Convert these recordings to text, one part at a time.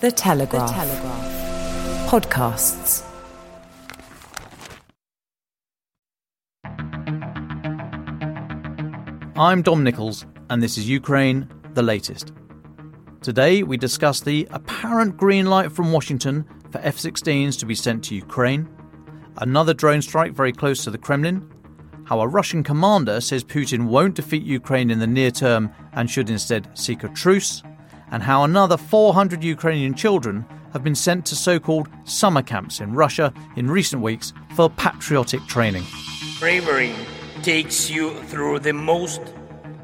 The Telegraph. Podcasts. I'm Dom Nicholls, and this is Ukraine, the latest. Today, we discuss the apparent green light from Washington for F 16s to be sent to Ukraine, another drone strike very close to the Kremlin, how a Russian commander says Putin won't defeat Ukraine in the near term and should instead seek a truce, and how another 400 Ukrainian children have been sent to so called summer camps in Russia in recent weeks for patriotic training. Bravery takes you through the most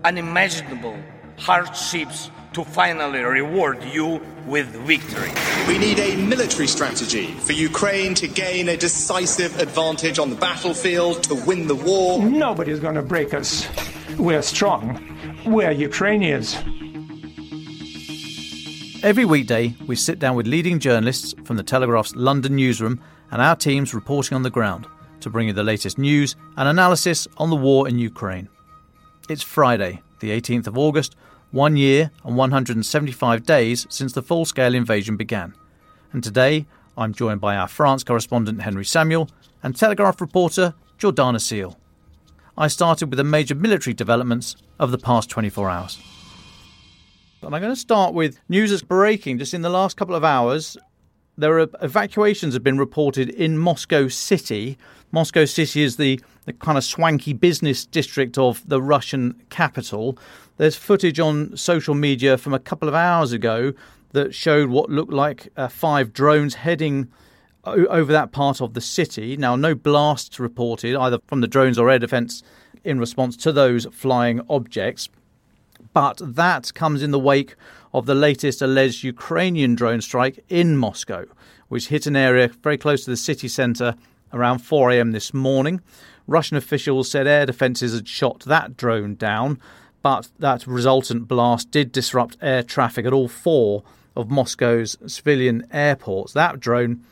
unimaginable hardships to finally reward you with victory. We need a military strategy for Ukraine to gain a decisive advantage on the battlefield, to win the war. Nobody's going to break us. We're strong. We're Ukrainians. Every weekday, we sit down with leading journalists from the Telegraph's London newsroom and our teams reporting on the ground to bring you the latest news and analysis on the war in Ukraine. It's Friday, the 18th of August, one year and 175 days since the full scale invasion began. And today, I'm joined by our France correspondent Henry Samuel and Telegraph reporter Jordana Seal. I started with the major military developments of the past 24 hours. And I'm going to start with news that's breaking just in the last couple of hours. There are evacuations have been reported in Moscow City. Moscow City is the, the kind of swanky business district of the Russian capital. There's footage on social media from a couple of hours ago that showed what looked like uh, five drones heading o- over that part of the city. Now, no blasts reported either from the drones or air defense in response to those flying objects. But that comes in the wake of the latest alleged Ukrainian drone strike in Moscow, which hit an area very close to the city centre around 4 a.m. this morning. Russian officials said air defences had shot that drone down, but that resultant blast did disrupt air traffic at all four of Moscow's civilian airports. That drone,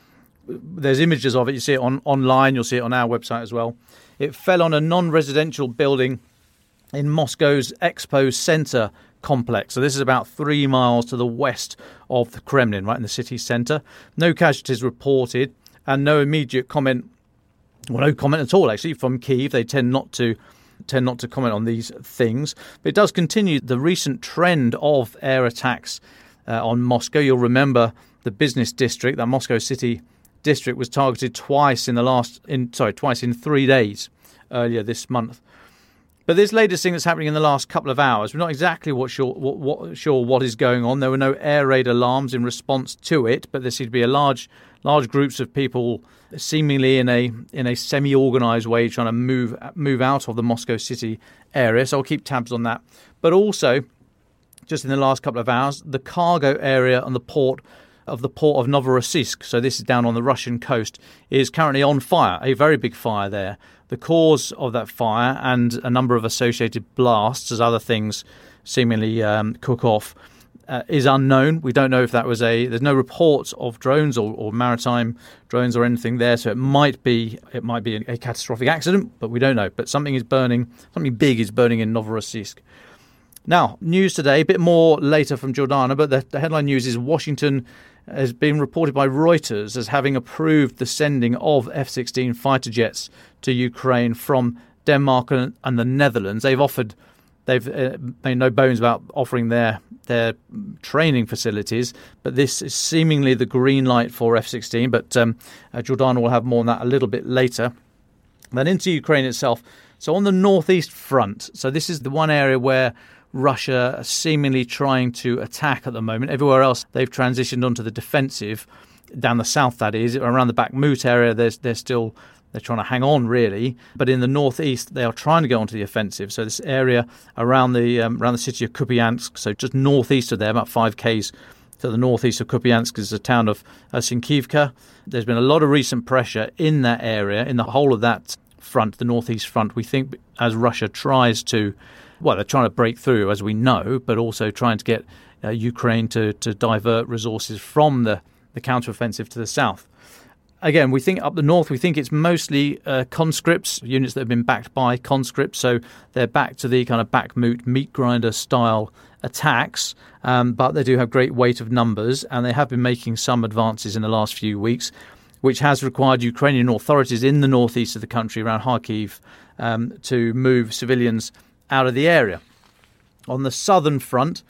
there's images of it, you see it on online, you'll see it on our website as well. It fell on a non residential building in Moscow's Expo Center complex. So this is about three miles to the west of the Kremlin, right in the city centre. No casualties reported, and no immediate comment. Well, no comment at all actually from Kiev. They tend not to tend not to comment on these things. But it does continue the recent trend of air attacks uh, on Moscow. You'll remember the business district, that Moscow city district, was targeted twice in the last in sorry twice in three days earlier this month. But this latest thing that's happening in the last couple of hours, we're not exactly what sure, what, what, sure what is going on. There were no air raid alarms in response to it, but there seemed to be a large, large groups of people, seemingly in a in a semi-organized way, trying to move move out of the Moscow city area. So I'll keep tabs on that. But also, just in the last couple of hours, the cargo area and the port of the port of Novorossiysk, so this is down on the Russian coast, is currently on fire, a very big fire there. The cause of that fire and a number of associated blasts, as other things seemingly um, cook off, uh, is unknown. We don't know if that was a. There's no reports of drones or, or, maritime drones or anything there, so it might be it might be a, catastrophic accident, but we don't know. But something is burning. Something big is burning in Novorossiysk. Now, news today, a bit more later from Jordana, but the, the headline news is Washington has been reported by Reuters as having approved the sending of F 16 fighter jets to Ukraine from Denmark and, and the Netherlands. They've offered, they've uh, made no bones about offering their their training facilities. But this is seemingly the green light for F 16. But um, uh, Jordana will have more on that a little bit later. Then into Ukraine itself. So on the northeast front, so this is the one area where Russia seemingly trying to attack at the moment. Everywhere else, they've transitioned onto the defensive. Down the south, that is, around the Bakhmut area, there's they're still they're trying to hang on, really. But in the northeast, they are trying to go onto the offensive. So this area around the um, around the city of Kupiansk, so just northeast of there, about five k's to the northeast of Kupiansk, is the town of uh, Sinkivka. There's been a lot of recent pressure in that area, in the whole of that front, the northeast front. We think as Russia tries to, well, they're trying to break through, as we know, but also trying to get uh, Ukraine to to divert resources from the the counteroffensive to the south again, we think up the north, we think it's mostly uh, conscripts, units that have been backed by conscripts. So they're back to the kind of Bakhmut meat grinder style attacks, um, but they do have great weight of numbers, and they have been making some advances in the last few weeks, which has required Ukrainian authorities in the northeast of the country, around Kharkiv, um, to move civilians out of the area. On the southern front,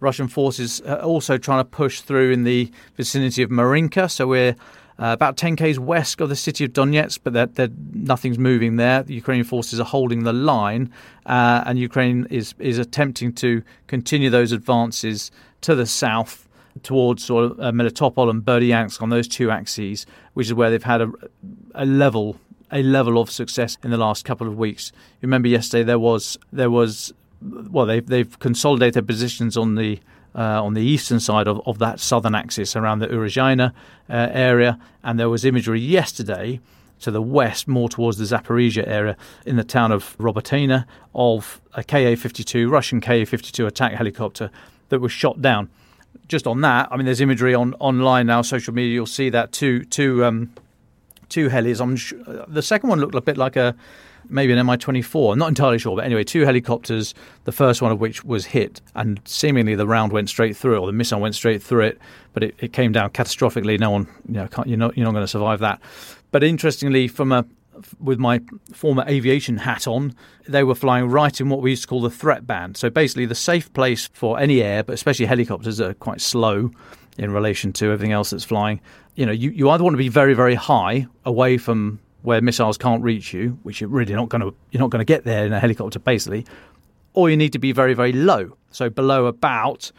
Russian forces are also trying to push through in the vicinity of Marinka. So we're uh, about 10 k's west of the city of Donetsk, but they're, they're, nothing's moving there. The Ukrainian forces are holding the line, uh, and Ukraine is is attempting to continue those advances to the south towards sort of uh, Melitopol and Berdyansk on those two axes, which is where they've had a, a level a level of success in the last couple of weeks. Remember yesterday there was there was well they've they've consolidated positions on the uh, on the eastern side of, of that southern axis around the Urozhaina uh, area. And there was imagery yesterday to the west, more towards the Zaporizhia area, in the town of Robotyne, of a Ka 52, Russian Ka 52 attack helicopter that was shot down. Just on that, I mean, there's imagery on online now, social media. You'll see that two, two, um, two helis. I'm sh- uh, the second one looked a bit like a maybe an Mi-24. I'm not entirely sure, but anyway, two helicopters. The first one of which was hit, and seemingly the round went straight through it, or the missile went straight through it. But it, it came down catastrophically. No one, you know, you're not you're not going to survive that. But interestingly, from a with my former aviation hat on, they were flying right in what we used to call the threat band. So basically, the safe place for any air, but especially helicopters that are quite slow in relation to everything else that's flying. You know, you, you either want to be very, very high away from where missiles can't reach you, which you're really not going to you're not going to get there in a helicopter basically, or you need to be very very low, so below about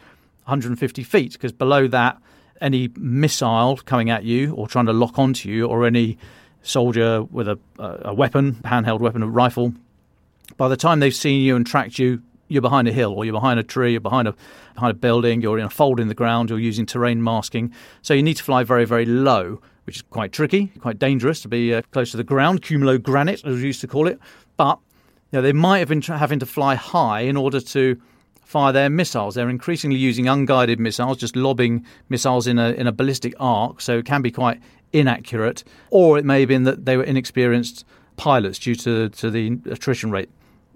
150 feet, because below that any missile coming at you or trying to lock onto you, or any soldier with a, a weapon, handheld weapon, a rifle, by the time they've seen you and tracked you, you're behind a hill or you're behind a tree, you're behind a behind a building, you're in a fold in the ground, you're using terrain masking. So you need to fly very, very low which is quite tricky, quite dangerous to be uh, close to the ground, cumulo granite, as we used to call it. But you know, they might have been tra- having to fly high in order to fire their missiles. They're increasingly using unguided missiles, just lobbing missiles in a in a ballistic arc, so it can be quite inaccurate. Or it may have been that they were inexperienced pilots due to to the attrition rate.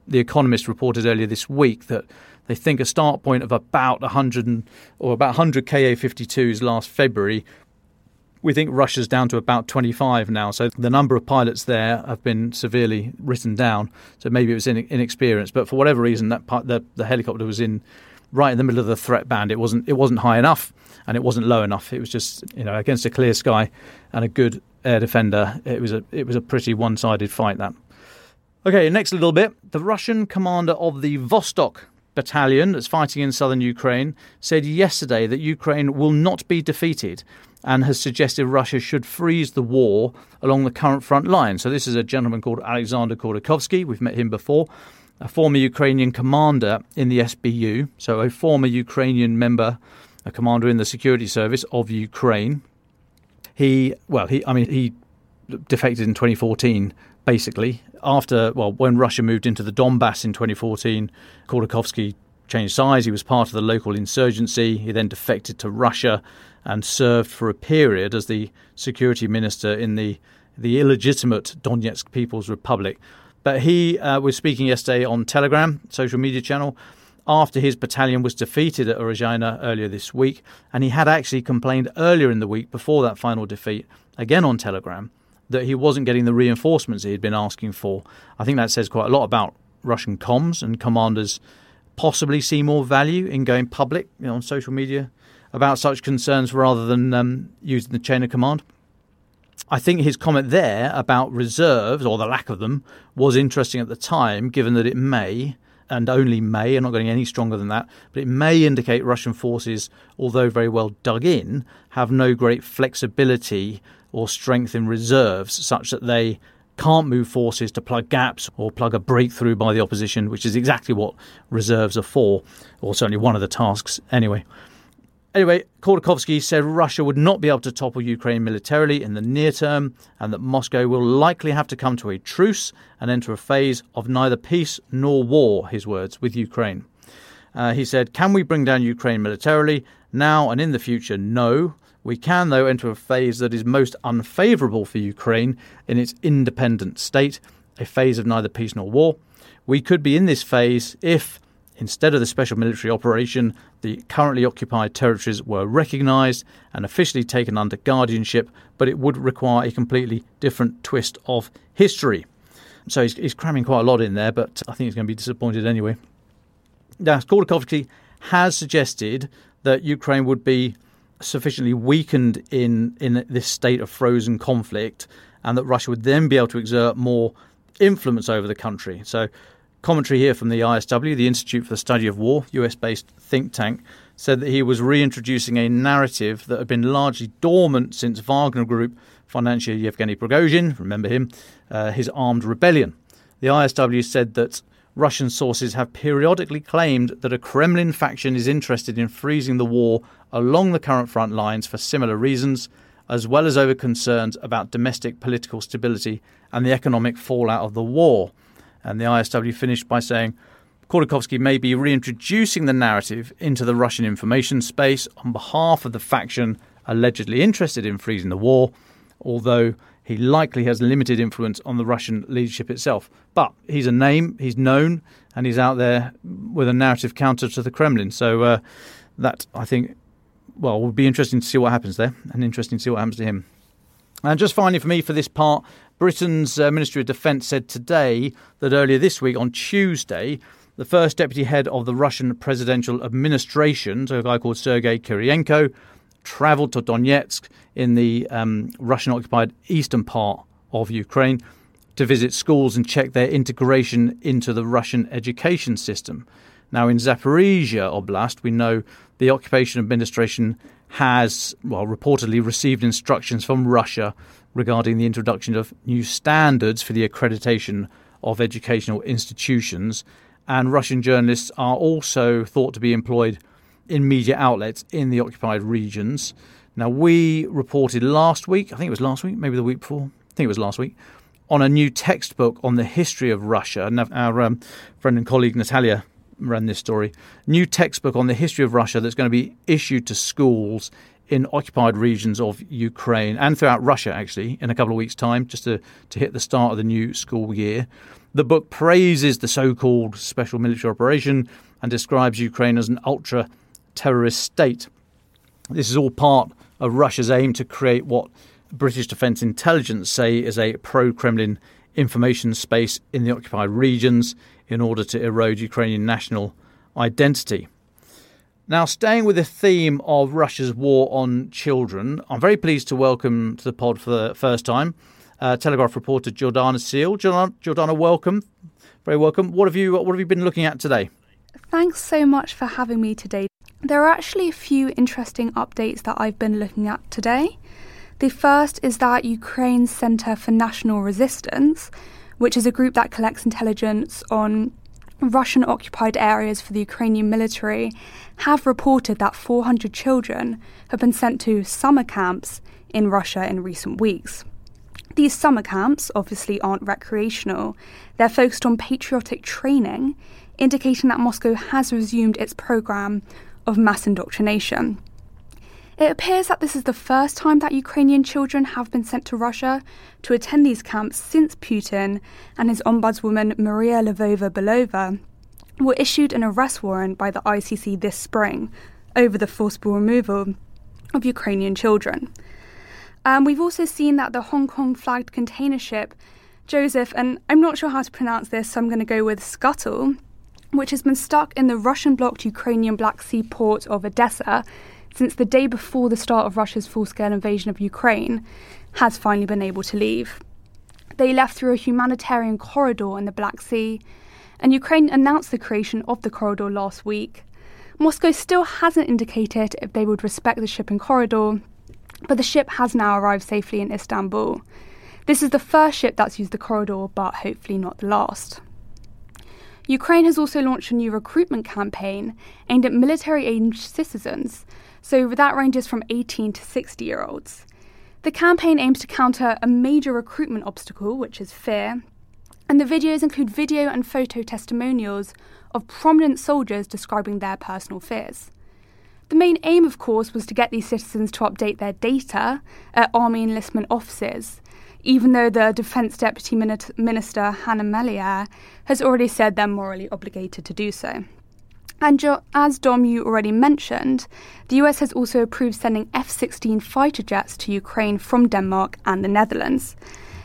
The Economist reported earlier this week that they think a start point of about 100 or about 100 Ka-52s last February we think Russia's down to about 25 now. So the number of pilots there have been severely written down. So maybe it was in, inexperience, but for whatever reason, that the, the helicopter was in right in the middle of the threat band. It wasn't it wasn't high enough, and it wasn't low enough. It was just you know against a clear sky and a good air defender. It was a it was a pretty one sided fight that. Okay, next little bit. The Russian commander of the Vostok battalion that's fighting in southern Ukraine said yesterday that Ukraine will not be defeated and has suggested Russia should freeze the war along the current front line. So, this is a gentleman called Alexander Khodakovsky. We've met him before, a former Ukrainian commander in the SBU, so a former Ukrainian member, a commander in the security service of Ukraine. He, well, he, I mean, he defected in 2014 basically after well when Russia moved into the Donbass in 2014 Khodakovsky changed sides. He was part of the local insurgency. He then defected to Russia and served for a period as the security minister in the the illegitimate Donetsk People's Republic. But he uh, was speaking yesterday on Telegram social media channel after his battalion was defeated at Urozhaina earlier this week and he had actually complained earlier in the week before that final defeat again on Telegram that he wasn't getting the reinforcements he had been asking for. I think that says quite a lot about Russian comms and commanders possibly see more value in going public you know, on social media about such concerns rather than um, using the chain of command. I think his comment there about reserves or the lack of them was interesting at the time, given that it may and only may, I'm not getting any stronger than that, but it may indicate Russian forces, although very well dug in, have no great flexibility or strengthen reserves such that they can't move forces to plug gaps or plug a breakthrough by the opposition, which is exactly what reserves are for, or certainly one of the tasks anyway. Anyway, Khodakovsky said Russia would not be able to topple Ukraine militarily in the near term, and that Moscow will likely have to come to a truce and enter a phase of neither peace nor war, his words, with Ukraine. Uh, he said, Can we bring down Ukraine militarily? Now and in the future, no. We can, though, enter a phase that is most unfavourable for Ukraine in its independent state, a phase of neither peace nor war. We could be in this phase if, Instead of the special military operation, the currently occupied territories were recognised and officially taken under guardianship, but it would require a completely different twist of history. So he's, he's cramming quite a lot in there, but I think he's going to be disappointed anyway. Now, Khodakovsky has suggested that Ukraine would be sufficiently weakened in, in this state of frozen conflict and that Russia would then be able to exert more influence over the country. So Commentary here from the ISW, the Institute for the Study of War, US based think tank, said that he was reintroducing a narrative that had been largely dormant since Wagner Group financier Yevgeny Prigozhin, remember him, uh, his armed rebellion. The ISW said that Russian sources have periodically claimed that a Kremlin faction is interested in freezing the war along the current front lines for similar reasons, as well as over concerns about domestic political stability and the economic fallout of the war. And the ISW finished by saying Khodakovsky may be reintroducing the narrative into the Russian information space on behalf of the faction allegedly interested in freezing the war, although he likely has limited influence on the Russian leadership itself. But he's a name, he's known, and he's out there with a narrative counter to the Kremlin. So uh, that, I think, well, would be interesting to see what happens there, and interesting to see what happens to him. And just finally, for me, for this part, Britain's uh, Ministry of Defence said today that earlier this week, on Tuesday, the first deputy head of the Russian presidential administration, so a guy called Sergei Kiriyenko, travelled to Donetsk in the um, Russian occupied eastern part of Ukraine to visit schools and check their integration into the Russian education system. Now, in Zaporizhia Oblast, we know the occupation administration has, well, reportedly received instructions from Russia regarding the introduction of new standards for the accreditation of educational institutions. And Russian journalists are also thought to be employed in media outlets in the occupied regions. Now, we reported last week, I think it was last week, maybe the week before, I think it was last week, on a new textbook on the history of Russia. Our um, friend and colleague Natalia ran this story. New textbook on the history of Russia that's going to be issued to schools in occupied regions of Ukraine and throughout Russia, actually, in a couple of weeks' time, just to, to hit the start of the new school year. The book praises the so called special military operation and describes Ukraine as an ultra terrorist state. This is all part of Russia's aim to create what British Defence Intelligence say is a pro Kremlin information space in the occupied regions in order to erode Ukrainian national identity. Now, staying with the theme of Russia's war on children, I'm very pleased to welcome to the pod for the first time uh, Telegraph reporter Jordana Seal. Jordana, welcome, very welcome. What have you What have you been looking at today? Thanks so much for having me today. There are actually a few interesting updates that I've been looking at today. The first is that Ukraine's Centre for National Resistance, which is a group that collects intelligence on Russian occupied areas for the Ukrainian military have reported that 400 children have been sent to summer camps in Russia in recent weeks. These summer camps obviously aren't recreational, they're focused on patriotic training, indicating that Moscow has resumed its program of mass indoctrination. It appears that this is the first time that Ukrainian children have been sent to Russia to attend these camps since Putin and his ombudswoman Maria Lvova Belova were issued an arrest warrant by the ICC this spring over the forcible removal of Ukrainian children. Um, we've also seen that the Hong Kong flagged container ship Joseph, and I'm not sure how to pronounce this, so I'm going to go with Scuttle, which has been stuck in the Russian blocked Ukrainian Black Sea port of Odessa since the day before the start of Russia's full scale invasion of Ukraine, has finally been able to leave. They left through a humanitarian corridor in the Black Sea, and Ukraine announced the creation of the corridor last week. Moscow still hasn't indicated if they would respect the shipping corridor, but the ship has now arrived safely in Istanbul. This is the first ship that's used the corridor, but hopefully not the last. Ukraine has also launched a new recruitment campaign aimed at military aged citizens, so that ranges from 18 to 60 year olds. The campaign aims to counter a major recruitment obstacle, which is fear, and the videos include video and photo testimonials of prominent soldiers describing their personal fears. The main aim, of course, was to get these citizens to update their data at Army enlistment offices, even though the Defence Deputy Minister, Hanna Maliar, has already said they're morally obligated to do so. And as Dom, you already mentioned, the US has also approved sending F 16 fighter jets to Ukraine from Denmark and the Netherlands.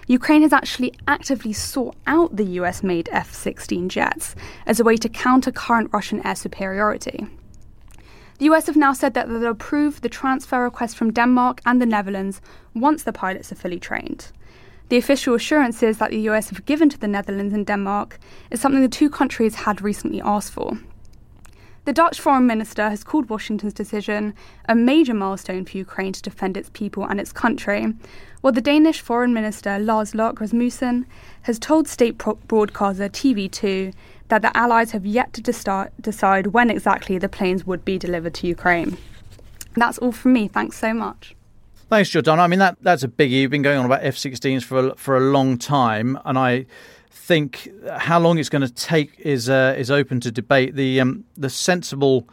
Ukraine has actually actively sought out the US made F 16 jets as a way to counter current Russian air superiority. The US have now said that they'll approve the transfer request from Denmark and the Netherlands once the pilots are fully trained. The official assurances that the US have given to the Netherlands and Denmark is something the two countries had recently asked for. The Dutch foreign minister has called Washington's decision a major milestone for Ukraine to defend its people and its country, while the Danish foreign minister Lars Løkke Rasmussen has told state broadcaster TV2 that the Allies have yet to decide when exactly the planes would be delivered to Ukraine. That's all from me. Thanks so much. Thanks, Jordana. I mean, that, that's a biggie. You've been going on about F 16s for a, for a long time, and I think how long it's going to take is uh, is open to debate. The um, the sensible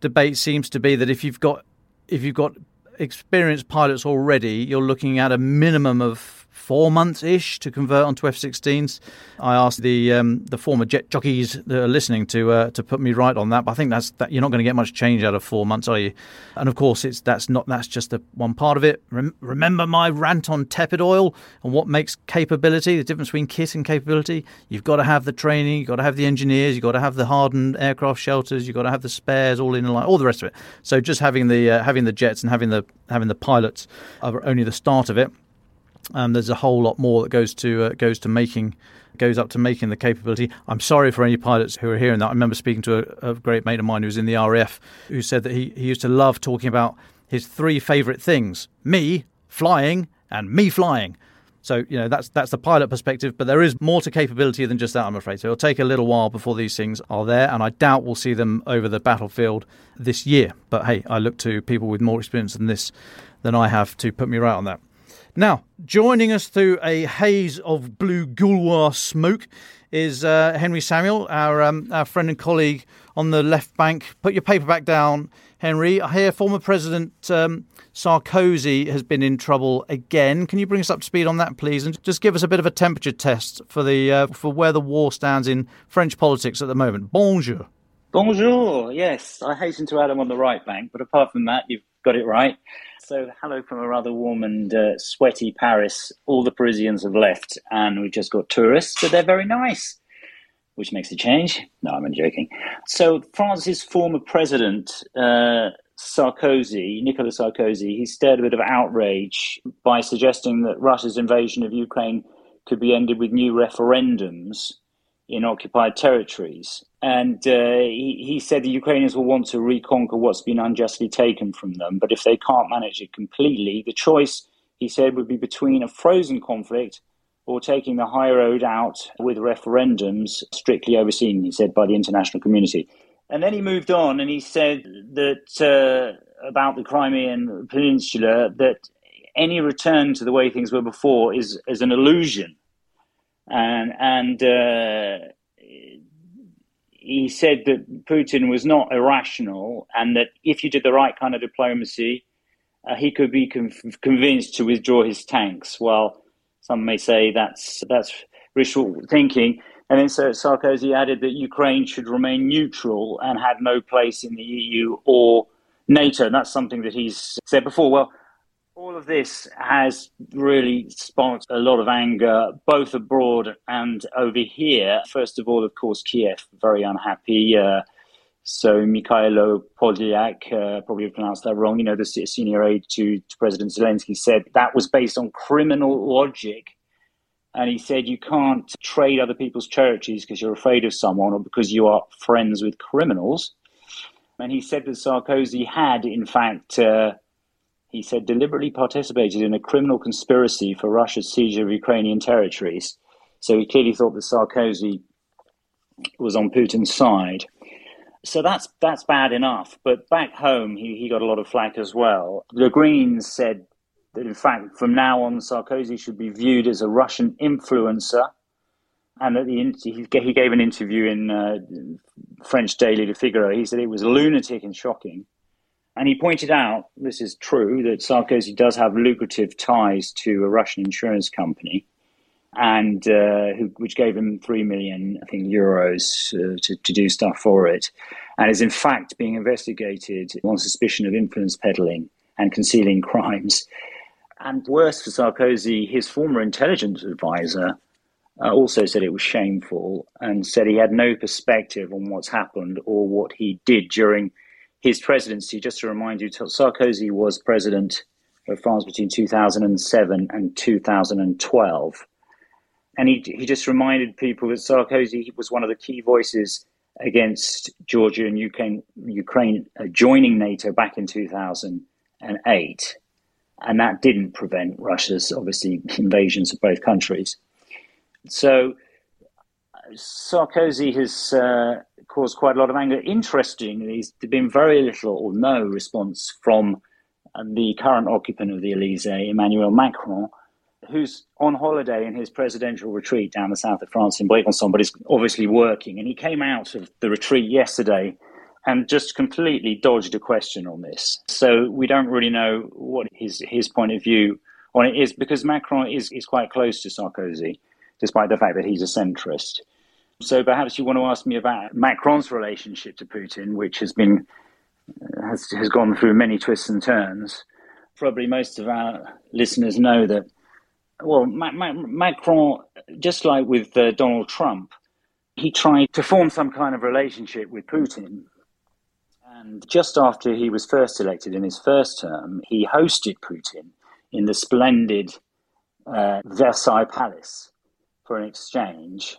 debate seems to be that if you've got if you've got experienced pilots already, you're looking at a minimum of four months ish to convert onto F-16s. I asked the um, the former jet jockeys that are listening to uh, to put me right on that, but I think that's that you're not going to get much change out of four months, are you? And of course, it's that's not that's just the one part of it. Rem- remember my rant on tepid oil and what makes capability the difference between kit and capability. You've got to have the training, you've got to have the engineers, you've got to have the hardened aircraft shelters, you've got to have the spares all in line, all the rest of it. So just having the uh, having the jets and having the having the pilots are only the start of it. Um, there's a whole lot more that goes to uh, goes to making goes up to making the capability. I'm sorry for any pilots who are hearing that. I remember speaking to a, a great mate of mine who was in the RAF who said that he, he used to love talking about his three favourite things: me flying and me flying. So you know that's that's the pilot perspective, but there is more to capability than just that. I'm afraid. So it'll take a little while before these things are there, and I doubt we'll see them over the battlefield this year. But hey, I look to people with more experience than this than I have to put me right on that. Now, joining us through a haze of blue Gaulois smoke is uh, Henry Samuel, our um, our friend and colleague on the left bank. Put your paper back down, Henry. I hear former President um, Sarkozy has been in trouble again. Can you bring us up to speed on that, please, and just give us a bit of a temperature test for the uh, for where the war stands in French politics at the moment? Bonjour. Bonjour. Yes, I hasten to add I'm on the right bank, but apart from that, you've got it right. So, hello from a rather warm and uh, sweaty Paris. All the Parisians have left, and we've just got tourists, but they're very nice, which makes a change. No, I'm joking. So, France's former president, uh, Sarkozy, Nicolas Sarkozy, he stirred a bit of outrage by suggesting that Russia's invasion of Ukraine could be ended with new referendums in occupied territories. And uh, he, he, said the Ukrainians will want to reconquer what's been unjustly taken from them. But if they can't manage it completely, the choice, he said, would be between a frozen conflict or taking the high road out with referendums strictly overseen, he said, by the international community. And then he moved on and he said that uh, about the Crimean Peninsula that any return to the way things were before is, is an illusion and and uh, he said that Putin was not irrational, and that if you did the right kind of diplomacy, uh, he could be convinced to withdraw his tanks. Well, some may say that's that's wishful thinking. And then so Sarkozy added that Ukraine should remain neutral and had no place in the EU or NATO. And that's something that he's said before. Well, All of this has really sparked a lot of anger, both abroad and over here. First of all, of course, Kiev, very unhappy. Uh, so Mikhailo Podolyak, uh, probably pronounced that wrong, you know, the senior aide to, to President Zelensky said that was based on criminal logic. And he said you can't trade other people's territories because you're afraid of someone or because you are friends with criminals. And he said that Sarkozy had, in fact, uh, he said, deliberately participated in a criminal conspiracy for Russia's seizure of Ukrainian territories. So he clearly thought that Sarkozy was on Putin's side. So that's that's bad enough. But back home, he, he got a lot of flack as well. The Greens said that, in fact, from now on, Sarkozy should be viewed as a Russian influencer. And that the, he gave an interview in uh, French daily Le Figaro. He said it was lunatic and shocking. And he pointed out, this is true, that Sarkozy does have lucrative ties to a Russian insurance company and uh, who, which gave him three million, I think, euros uh, to, to do stuff for it, and is in fact being investigated on suspicion of influence peddling and concealing crimes. And worse for Sarkozy, his former intelligence advisor uh, also said it was shameful and said he had no perspective on what's happened or what he did during his presidency. Just to remind you, Sarkozy was president of France between 2007 and 2012 and he he just reminded people that Sarkozy was one of the key voices against Georgia and Ukraine, Ukraine uh, joining NATO back in 2008, and that didn't prevent Russia's obviously invasions of both countries. So Sarkozy has uh, caused quite a lot of anger. Interestingly, there's been very little or no response from the current occupant of the Elysee, Emmanuel Macron who's on holiday in his presidential retreat down the south of France in Brégançon, but is obviously working. And he came out of the retreat yesterday and just completely dodged a question on this. So we don't really know what his his point of view on it is because Macron is, is quite close to Sarkozy, despite the fact that he's a centrist. So perhaps you want to ask me about Macron's relationship to Putin, which has been has has gone through many twists and turns. Probably most of our listeners know that well, Macron, just like with uh, Donald Trump, he tried to form some kind of relationship with Putin. And just after he was first elected in his first term, he hosted Putin in the splendid uh, Versailles Palace for an exchange.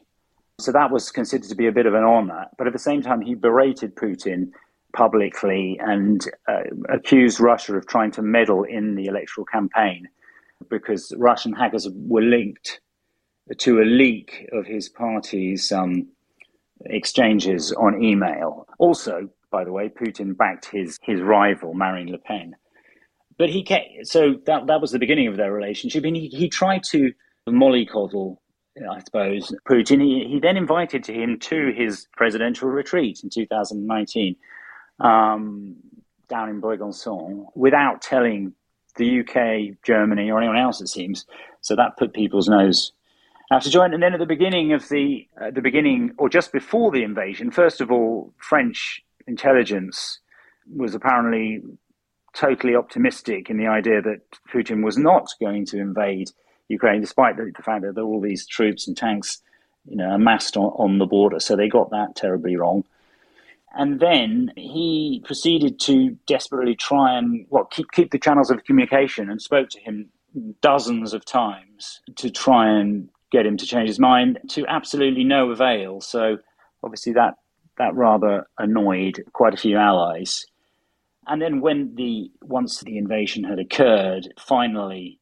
So that was considered to be a bit of an honor. But at the same time, he berated Putin publicly and uh, accused Russia of trying to meddle in the electoral campaign because Russian hackers were linked to a leak of his party's um, exchanges on email. Also, by the way, Putin backed his, his rival, Marine Le Pen. But he kept, so that, that was the beginning of their relationship. And he, he tried to mollycoddle, I suppose, Putin. He, he then invited him to his presidential retreat in 2019 um, down in Brégançon without telling the UK, Germany, or anyone else, it seems. So that put people's nose out to join. And then at the beginning of the uh, the beginning, or just before the invasion, first of all, French intelligence was apparently totally optimistic in the idea that Putin was not going to invade Ukraine, despite the, the fact that all these troops and tanks, you know, amassed on, on the border. So they got that terribly wrong. And then he proceeded to desperately try and well keep keep the channels of communication and spoke to him dozens of times to try and get him to change his mind to absolutely no avail. So obviously that that rather annoyed quite a few allies. And then when the once the invasion had occurred, finally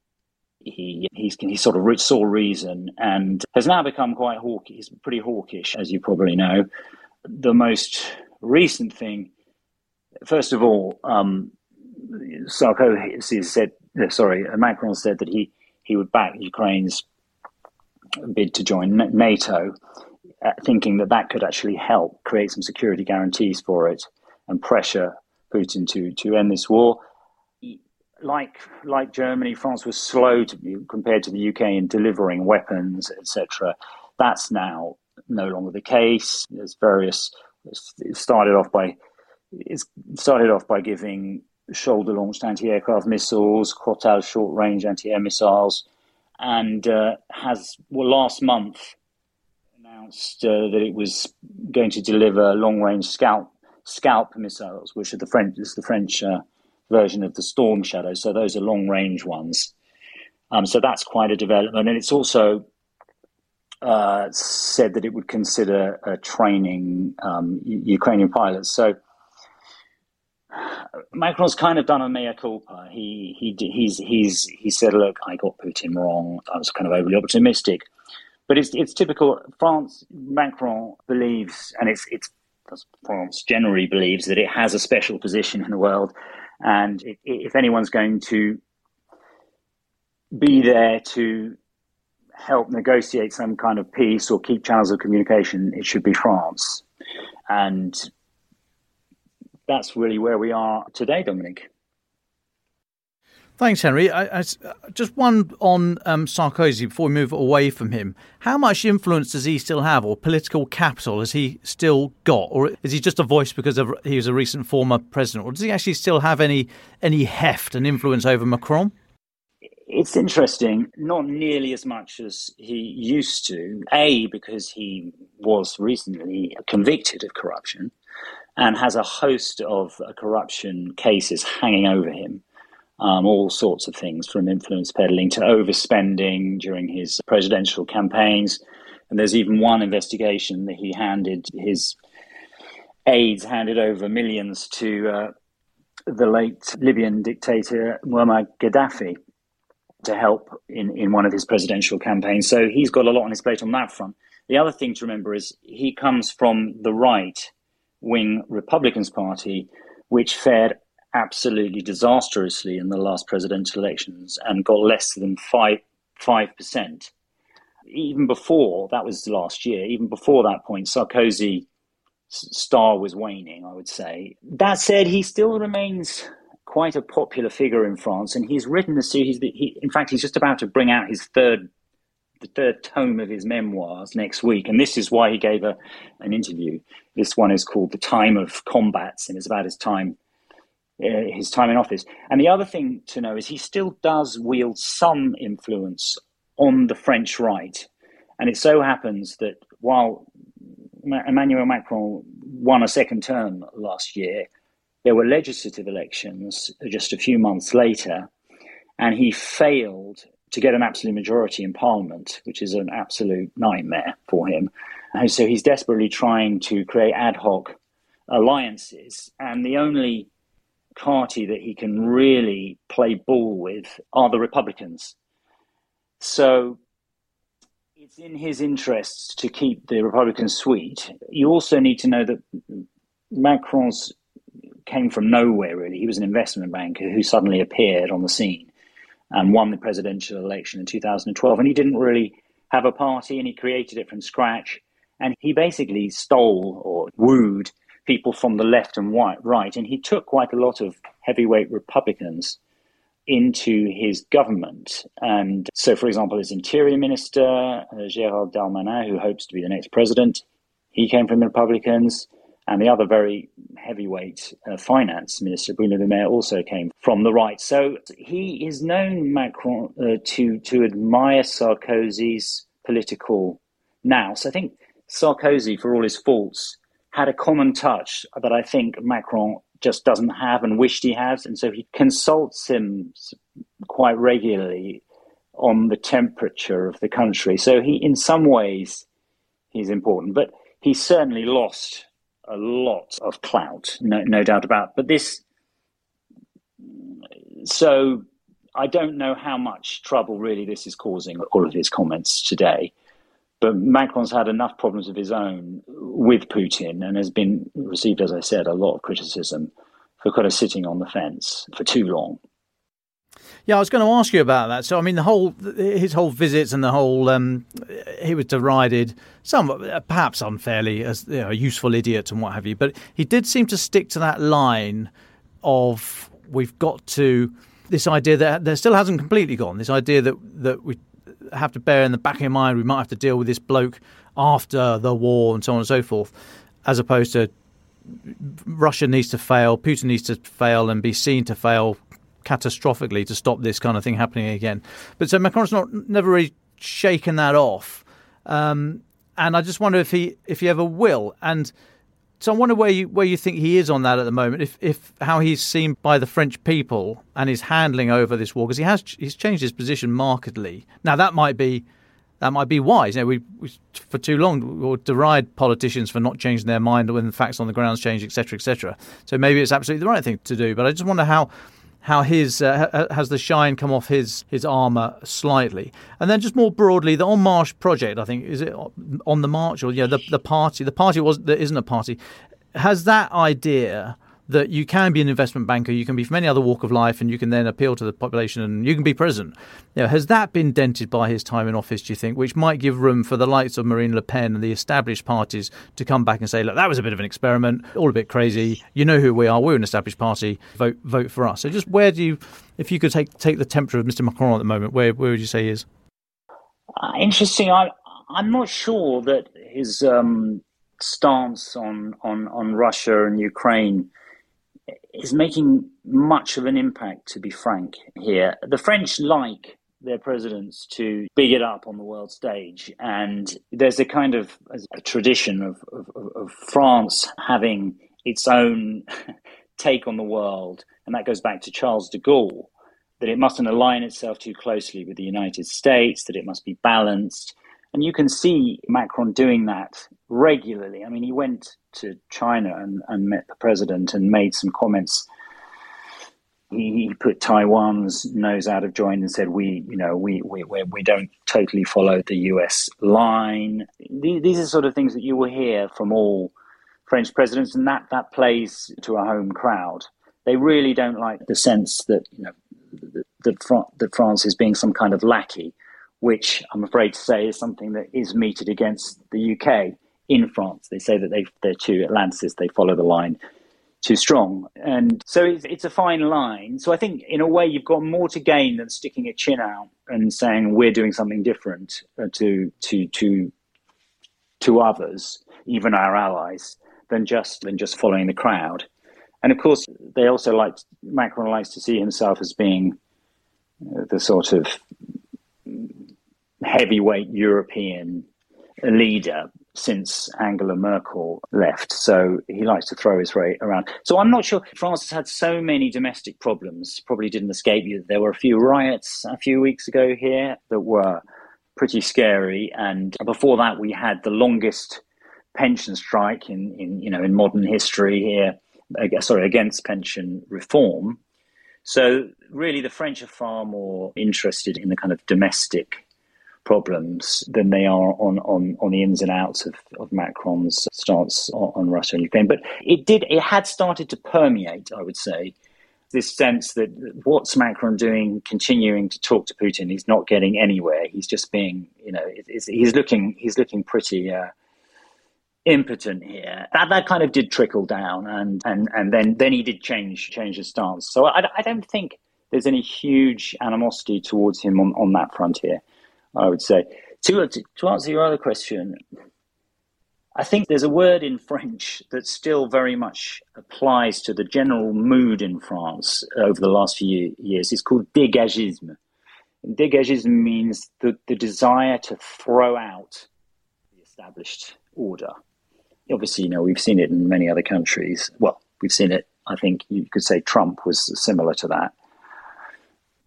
he he's, he sort of saw reason and has now become quite hawkish. He's pretty hawkish, as you probably know. The most recent thing, first of all, um, Sarkozy said, sorry, Macron said that he, he would back Ukraine's bid to join NATO, uh, thinking that that could actually help create some security guarantees for it and pressure Putin to, to end this war. Like like Germany, France was slow to compared to the UK in delivering weapons, etc. That's now no longer the case. There's various it started off by it started off by giving shoulder launched anti aircraft missiles, Crotale short range anti air missiles, and uh, has, well, last month announced uh, that it was going to deliver long range scalp, scalp missiles, which are the French, is the French uh, version of the Storm Shadow. So those are long range ones. Um, so that's quite a development. And it's also uh, said that it would consider uh, training um, Ukrainian pilots. So Macron's kind of done a mea culpa. He he he's he's he said, "Look, I got Putin wrong. I was kind of overly optimistic." But it's it's typical. France Macron believes, and it's it's France generally believes that it has a special position in the world, and if anyone's going to be there to help negotiate some kind of peace or keep channels of communication, it should be France. And that's really where we are today, Dominic. Thanks, Henry. I, I, just one on um, Sarkozy before we move away from him. How much influence does he still have, or political capital has he still got, or is he just a voice because of, he was a recent former president, or does he actually still have any any heft and influence over Macron? It's interesting, not nearly as much as he used to. A, because he was recently convicted of corruption and has a host of uh, corruption cases hanging over him. Um, all sorts of things from influence peddling to overspending during his presidential campaigns. And there's even one investigation that he handed his aides handed over millions to uh, the late Libyan dictator Muammar Gaddafi to help in, in one of his presidential campaigns. So he's got a lot on his plate on that front. The other thing to remember is he comes from the right wing Republicans Party, which fared absolutely disastrously in the last presidential elections and got less than five five percent. Even before that was last year, even before that point, Sarkozy's star was waning, I would say. That said, he still remains quite a popular figure in France, and he's written a series. He, in fact, he's just about to bring out his third, the third tome of his memoirs next week, and this is why he gave a, an interview. This one is called "The Time of Combats," and it's about his time, uh, his time in office. And the other thing to know is he still does wield some influence on the French right, and it so happens that while Emmanuel Macron won a second term last year there were legislative elections just a few months later, and he failed to get an absolute majority in parliament, which is an absolute nightmare for him. And so he's desperately trying to create ad hoc alliances, and the only party that he can really play ball with are the Republicans. So it's in his interests to keep the Republicans sweet. You also need to know that Macron's came from nowhere, really. He was an investment banker who suddenly appeared on the scene and won the presidential election in 2012. And he didn't really have a party and he created it from scratch. And he basically stole or wooed people from the left and white, right. And he took quite a lot of heavyweight Republicans into his government. And so, for example, his interior minister, uh, Gérald Darmanin, who hopes to be the next president, he came from the Republicans. And the other very heavyweight uh, finance minister, Bruno Le Maire, also came from the right. So he is known, Macron, uh, to, to admire Sarkozy's political nous. I think Sarkozy, for all his faults, had a common touch that I think Macron just doesn't have and wished he has. And so he consults him quite regularly on the temperature of the country. So he, in some ways, he's important. But he certainly lost a lot of clout, no, no doubt about. But this, so I don't know how much trouble really this is causing. All of his comments today, but Macron's had enough problems of his own with Putin and has been received, as I said, a lot of criticism for kind of sitting on the fence for too long. Yeah, I was going to ask you about that. So, I mean, the whole his whole visits and the whole um, he was derided, some perhaps unfairly as you know, a useful idiot and what have you. But he did seem to stick to that line of we've got to this idea that there still hasn't completely gone. This idea that that we have to bear in the back of your mind we might have to deal with this bloke after the war and so on and so forth, as opposed to Russia needs to fail, Putin needs to fail, and be seen to fail catastrophically to stop this kind of thing happening again. But so Macron's not never really shaken that off, um, and I just wonder if he if he ever will. And so I wonder where you where you think he is on that at the moment. If if how he's seen by the French people and his handling over this war, because he has he's changed his position markedly. Now that might be that might be wise. You know, we, we, for too long we deride politicians for not changing their mind when the facts on the ground change, etc., etc. So maybe it's absolutely the right thing to do. But I just wonder how how his uh, has the shine come off his his armor slightly, and then just more broadly, the En Marche project. I think is it on the march or yeah, the the party. The party was there isn't a party. Has that idea that you can be an investment banker, you can be from any other walk of life, and you can then appeal to the population and you can be president. Has that been dented by his time in office, do you think, which might give room for the likes of Marine Le Pen and the established parties to come back and say, look, that was a bit of an experiment, all a bit crazy. You know who we are. We're an established party. Vote vote for us. So just where do you, if you could take take the temperature of Mr. Macron at the moment, where, where would you say he is? Uh, interesting. I, I'm not sure that his um, stance on, on, on Russia and Ukraine is making much of an impact, to be frank, here. The French like their presidents to big it up on the world stage. And there's a kind of a tradition of, of, of France having its own take on the world. And that goes back to Charles de Gaulle that it mustn't align itself too closely with the United States, that it must be balanced. And you can see Macron doing that regularly. I mean, he went to China and, and met the president and made some comments. He, he put Taiwan's nose out of joint and said, "We, you know, we we we, don't totally follow the U.S. line." These, these are sort of things that you will hear from all French presidents, and that that plays to a home crowd. They really don't like the sense that you know that, that France is being some kind of lackey which I'm afraid to say is something that is meted against the UK in France. They say that they, they're too Atlanticist, they follow the line too strong. And so it's, it's, a fine line. So I think, in a way, you've got more to gain than sticking a chin out and saying we're doing something different uh, to, to, to, to others, even our allies, than just, than just following the crowd. And of course, they also like, Macron likes to see himself as being uh, the sort of heavyweight European leader since Angela Merkel left. So he likes to throw his weight around. So I'm not sure. France has had so many domestic problems, probably didn't escape you. There were a few riots a few weeks ago here that were pretty scary. And before that, we had the longest pension strike in, in you know in modern history here. Sorry, against pension reform. So really, the French are far more interested in the kind of domestic problems than they are on, on, on the ins and outs of, of Macron's stance on, on Russia and Ukraine. But it did it had started to permeate, I would say, this sense that what's Macron doing, continuing to talk to Putin, he's not getting anywhere. He's just being, you know, he's looking he's looking pretty. Uh, impotent here. That that kind of did trickle down, and and and then then he did change change his stance. So I, I don't think there's any huge animosity towards him on, on that front here. I would say. To, to answer your other question, I think there's a word in French that still very much applies to the general mood in France over the last few years. It's called dégagisme. dégagisme means the, the desire to throw out the established order. Obviously, you know, we've seen it in many other countries. Well, we've seen it, I think you could say Trump was similar to that.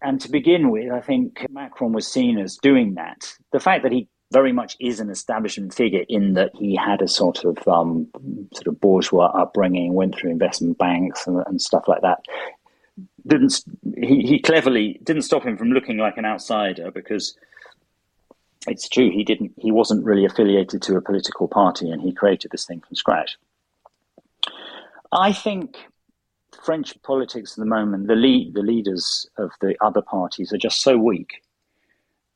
And to begin with, I think Macron was seen as doing that. The fact that he very much is an establishment figure in that he had a sort of um, sort of bourgeois upbringing, went through investment banks and, and stuff like that. Didn't he, he cleverly didn't stop him from looking like an outsider because it's true he didn't he wasn't really affiliated to a political party and he created this thing from scratch. I think French politics at the moment, the lead, the leaders of the other parties are just so weak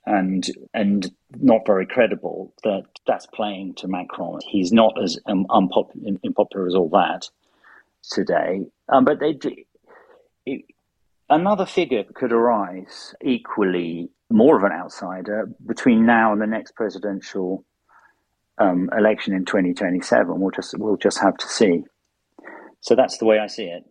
and and not very credible that that's playing to Macron. He's not as um, unpopular, unpopular as all that today. Um, but they, it, another figure could arise equally more of an outsider between now and the next presidential um, election in 2027. We'll just we'll just have to see. So that's the way I see it.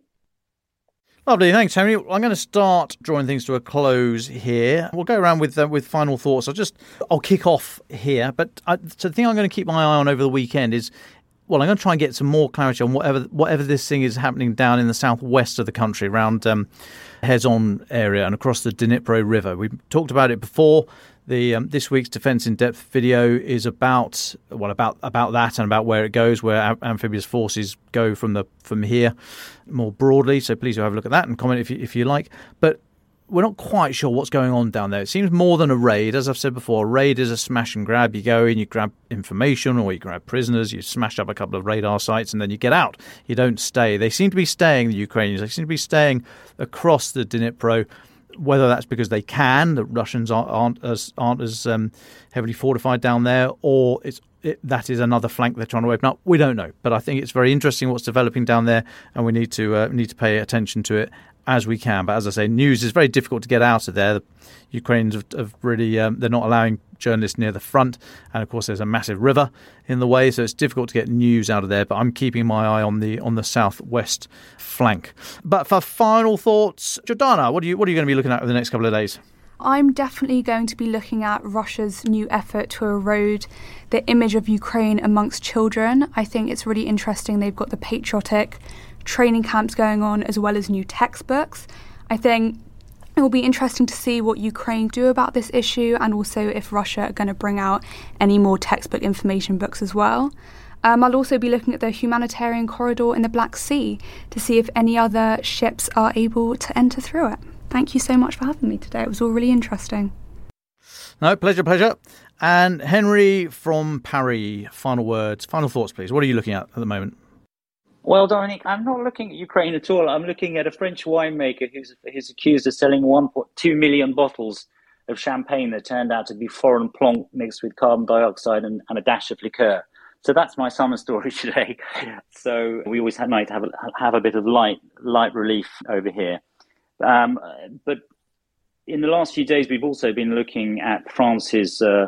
Lovely, thanks, Henry. I'm going to start drawing things to a close here. We'll go around with uh, with final thoughts. I'll just I'll kick off here, but I, so the thing I'm going to keep my eye on over the weekend is well, I'm going to try and get some more clarity on whatever whatever this thing is happening down in the southwest of the country, around um, Kherson area and across the Dnipro River. We talked about it before. The um, this week's Defence in Depth video is about well about about that and about where it goes, where amphibious forces go from the from here more broadly. So please do have a look at that and comment if you, if you like. But we're not quite sure what's going on down there. It seems more than a raid. As I've said before, a raid is a smash and grab. You go in, you grab information, or you grab prisoners, you smash up a couple of radar sites, and then you get out. You don't stay. They seem to be staying, the Ukrainians. They seem to be staying across the Dnipro whether that's because they can, the Russians aren't, aren't as aren't as um, heavily fortified down there, or it's it, that is another flank they're trying to open up. We don't know, but I think it's very interesting what's developing down there, and we need to uh, need to pay attention to it as we can. But as I say, news is very difficult to get out of there. The Ukrainians have, have really um, they're not allowing journalists near the front, and of course there's a massive river in the way, so it's difficult to get news out of there. But I'm keeping my eye on the on the southwest flank. But for final thoughts, Jordana, what are you what are you going to be looking at over the next couple of days? I'm definitely going to be looking at Russia's new effort to erode the image of Ukraine amongst children. I think it's really interesting. They've got the patriotic training camps going on as well as new textbooks. I think it will be interesting to see what Ukraine do about this issue and also if Russia are going to bring out any more textbook information books as well. Um, I'll also be looking at the humanitarian corridor in the Black Sea to see if any other ships are able to enter through it. Thank you so much for having me today. It was all really interesting. No, pleasure, pleasure. And Henry from Paris, final words, final thoughts, please. What are you looking at at the moment? Well, Dominic, I'm not looking at Ukraine at all. I'm looking at a French winemaker who's, who's accused of selling 1.2 million bottles of champagne that turned out to be foreign plonk mixed with carbon dioxide and, and a dash of liqueur. So that's my summer story today. So we always have, might have a, have a bit of light light relief over here. Um, but in the last few days, we've also been looking at France's uh,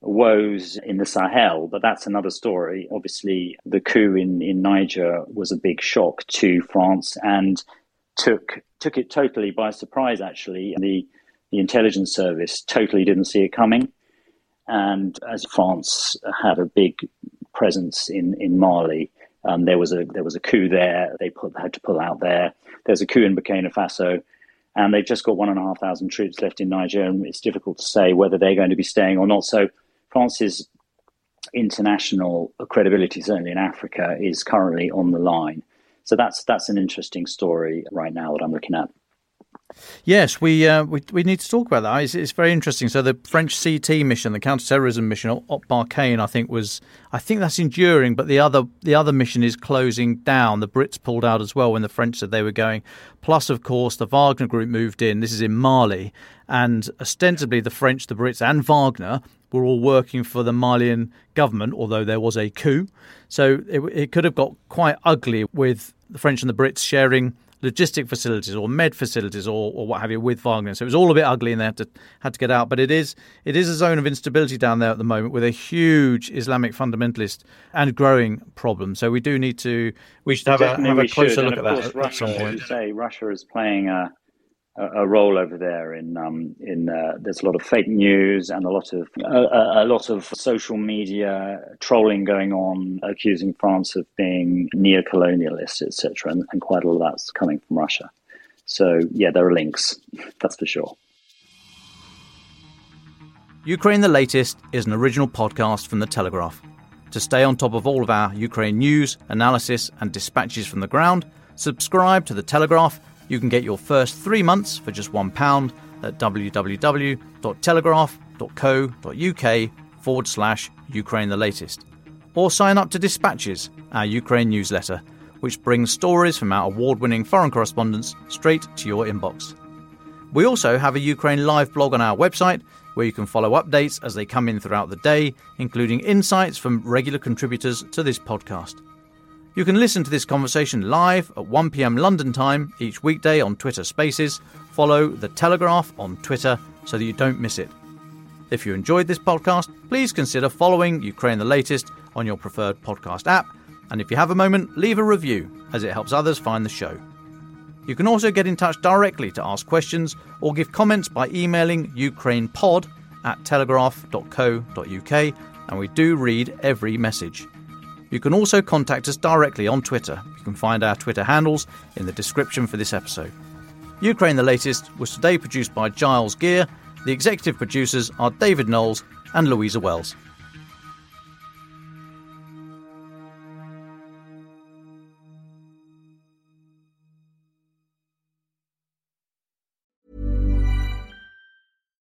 woes in the Sahel, but that's another story. Obviously, the coup in, in Niger was a big shock to France and took took it totally by surprise. Actually, the the intelligence service totally didn't see it coming, and as France had a big presence in in Mali. Um, there was a there was a coup there. They put, had to pull out there. There's a coup in Burkina Faso and they've just got one and a half thousand troops left in Niger, and it's difficult to say whether they're going to be staying or not. So France's international credibility, certainly in Africa, is currently on the line. So that's that's an interesting story right now that I'm looking at. Yes, we, uh, we we need to talk about that. It's, it's, very interesting. So the French CT mission, the counterterrorism mission, Op Barkhane, I think was I think that's enduring, but the other the other mission is closing down. The Brits pulled out as well when the French said they were going. Plus, of course, the Wagner group moved in. This is in Mali, and ostensibly the French, the Brits, and Wagner were all working for the Malian government, although there was a coup. So it, it could have got quite ugly with the French and the Brits sharing logistic facilities or med facilities or, or what have you with Wagner. So it was all a bit ugly and they had to had to get out. But it is it is a zone of instability down there at the moment with a huge Islamic fundamentalist and growing problem. So we do need to we should have, a, have a closer should. look at that Russia, at some point. Say Russia is playing a a, role over there in um, in uh, there's a lot of fake news and a lot of a, a, lot of social media trolling going on, accusing France of being neo-colonialist, etc., and, and quite a lot of that's coming from Russia. So yeah, there are links, that's for sure. Ukraine the Latest is an original podcast from The Telegraph. To stay on top of all of our Ukraine news, analysis, and dispatches from the ground, subscribe to The Telegraph you can get your first three months for just £1 at www.telegraph.co.uk forward slash Ukraine the latest. Or sign up to Dispatches, our Ukraine newsletter, which brings stories from our award winning foreign correspondents straight to your inbox. We also have a Ukraine live blog on our website where you can follow updates as they come in throughout the day, including insights from regular contributors to this podcast. You can listen to this conversation live at 1pm London time each weekday on Twitter Spaces. Follow The Telegraph on Twitter so that you don't miss it. If you enjoyed this podcast, please consider following Ukraine the Latest on your preferred podcast app And if you have a moment, leave a review, as it helps others find the show. You can also get in touch directly to ask questions or give comments by emailing ukrainepod at telegraph.co.uk, and we do read every message. You can also contact us directly on Twitter. You can find our Twitter handles in the description for this episode. Ukraine the Latest was today produced by Giles Gear. The executive producers are David Knowles and Louisa Wells.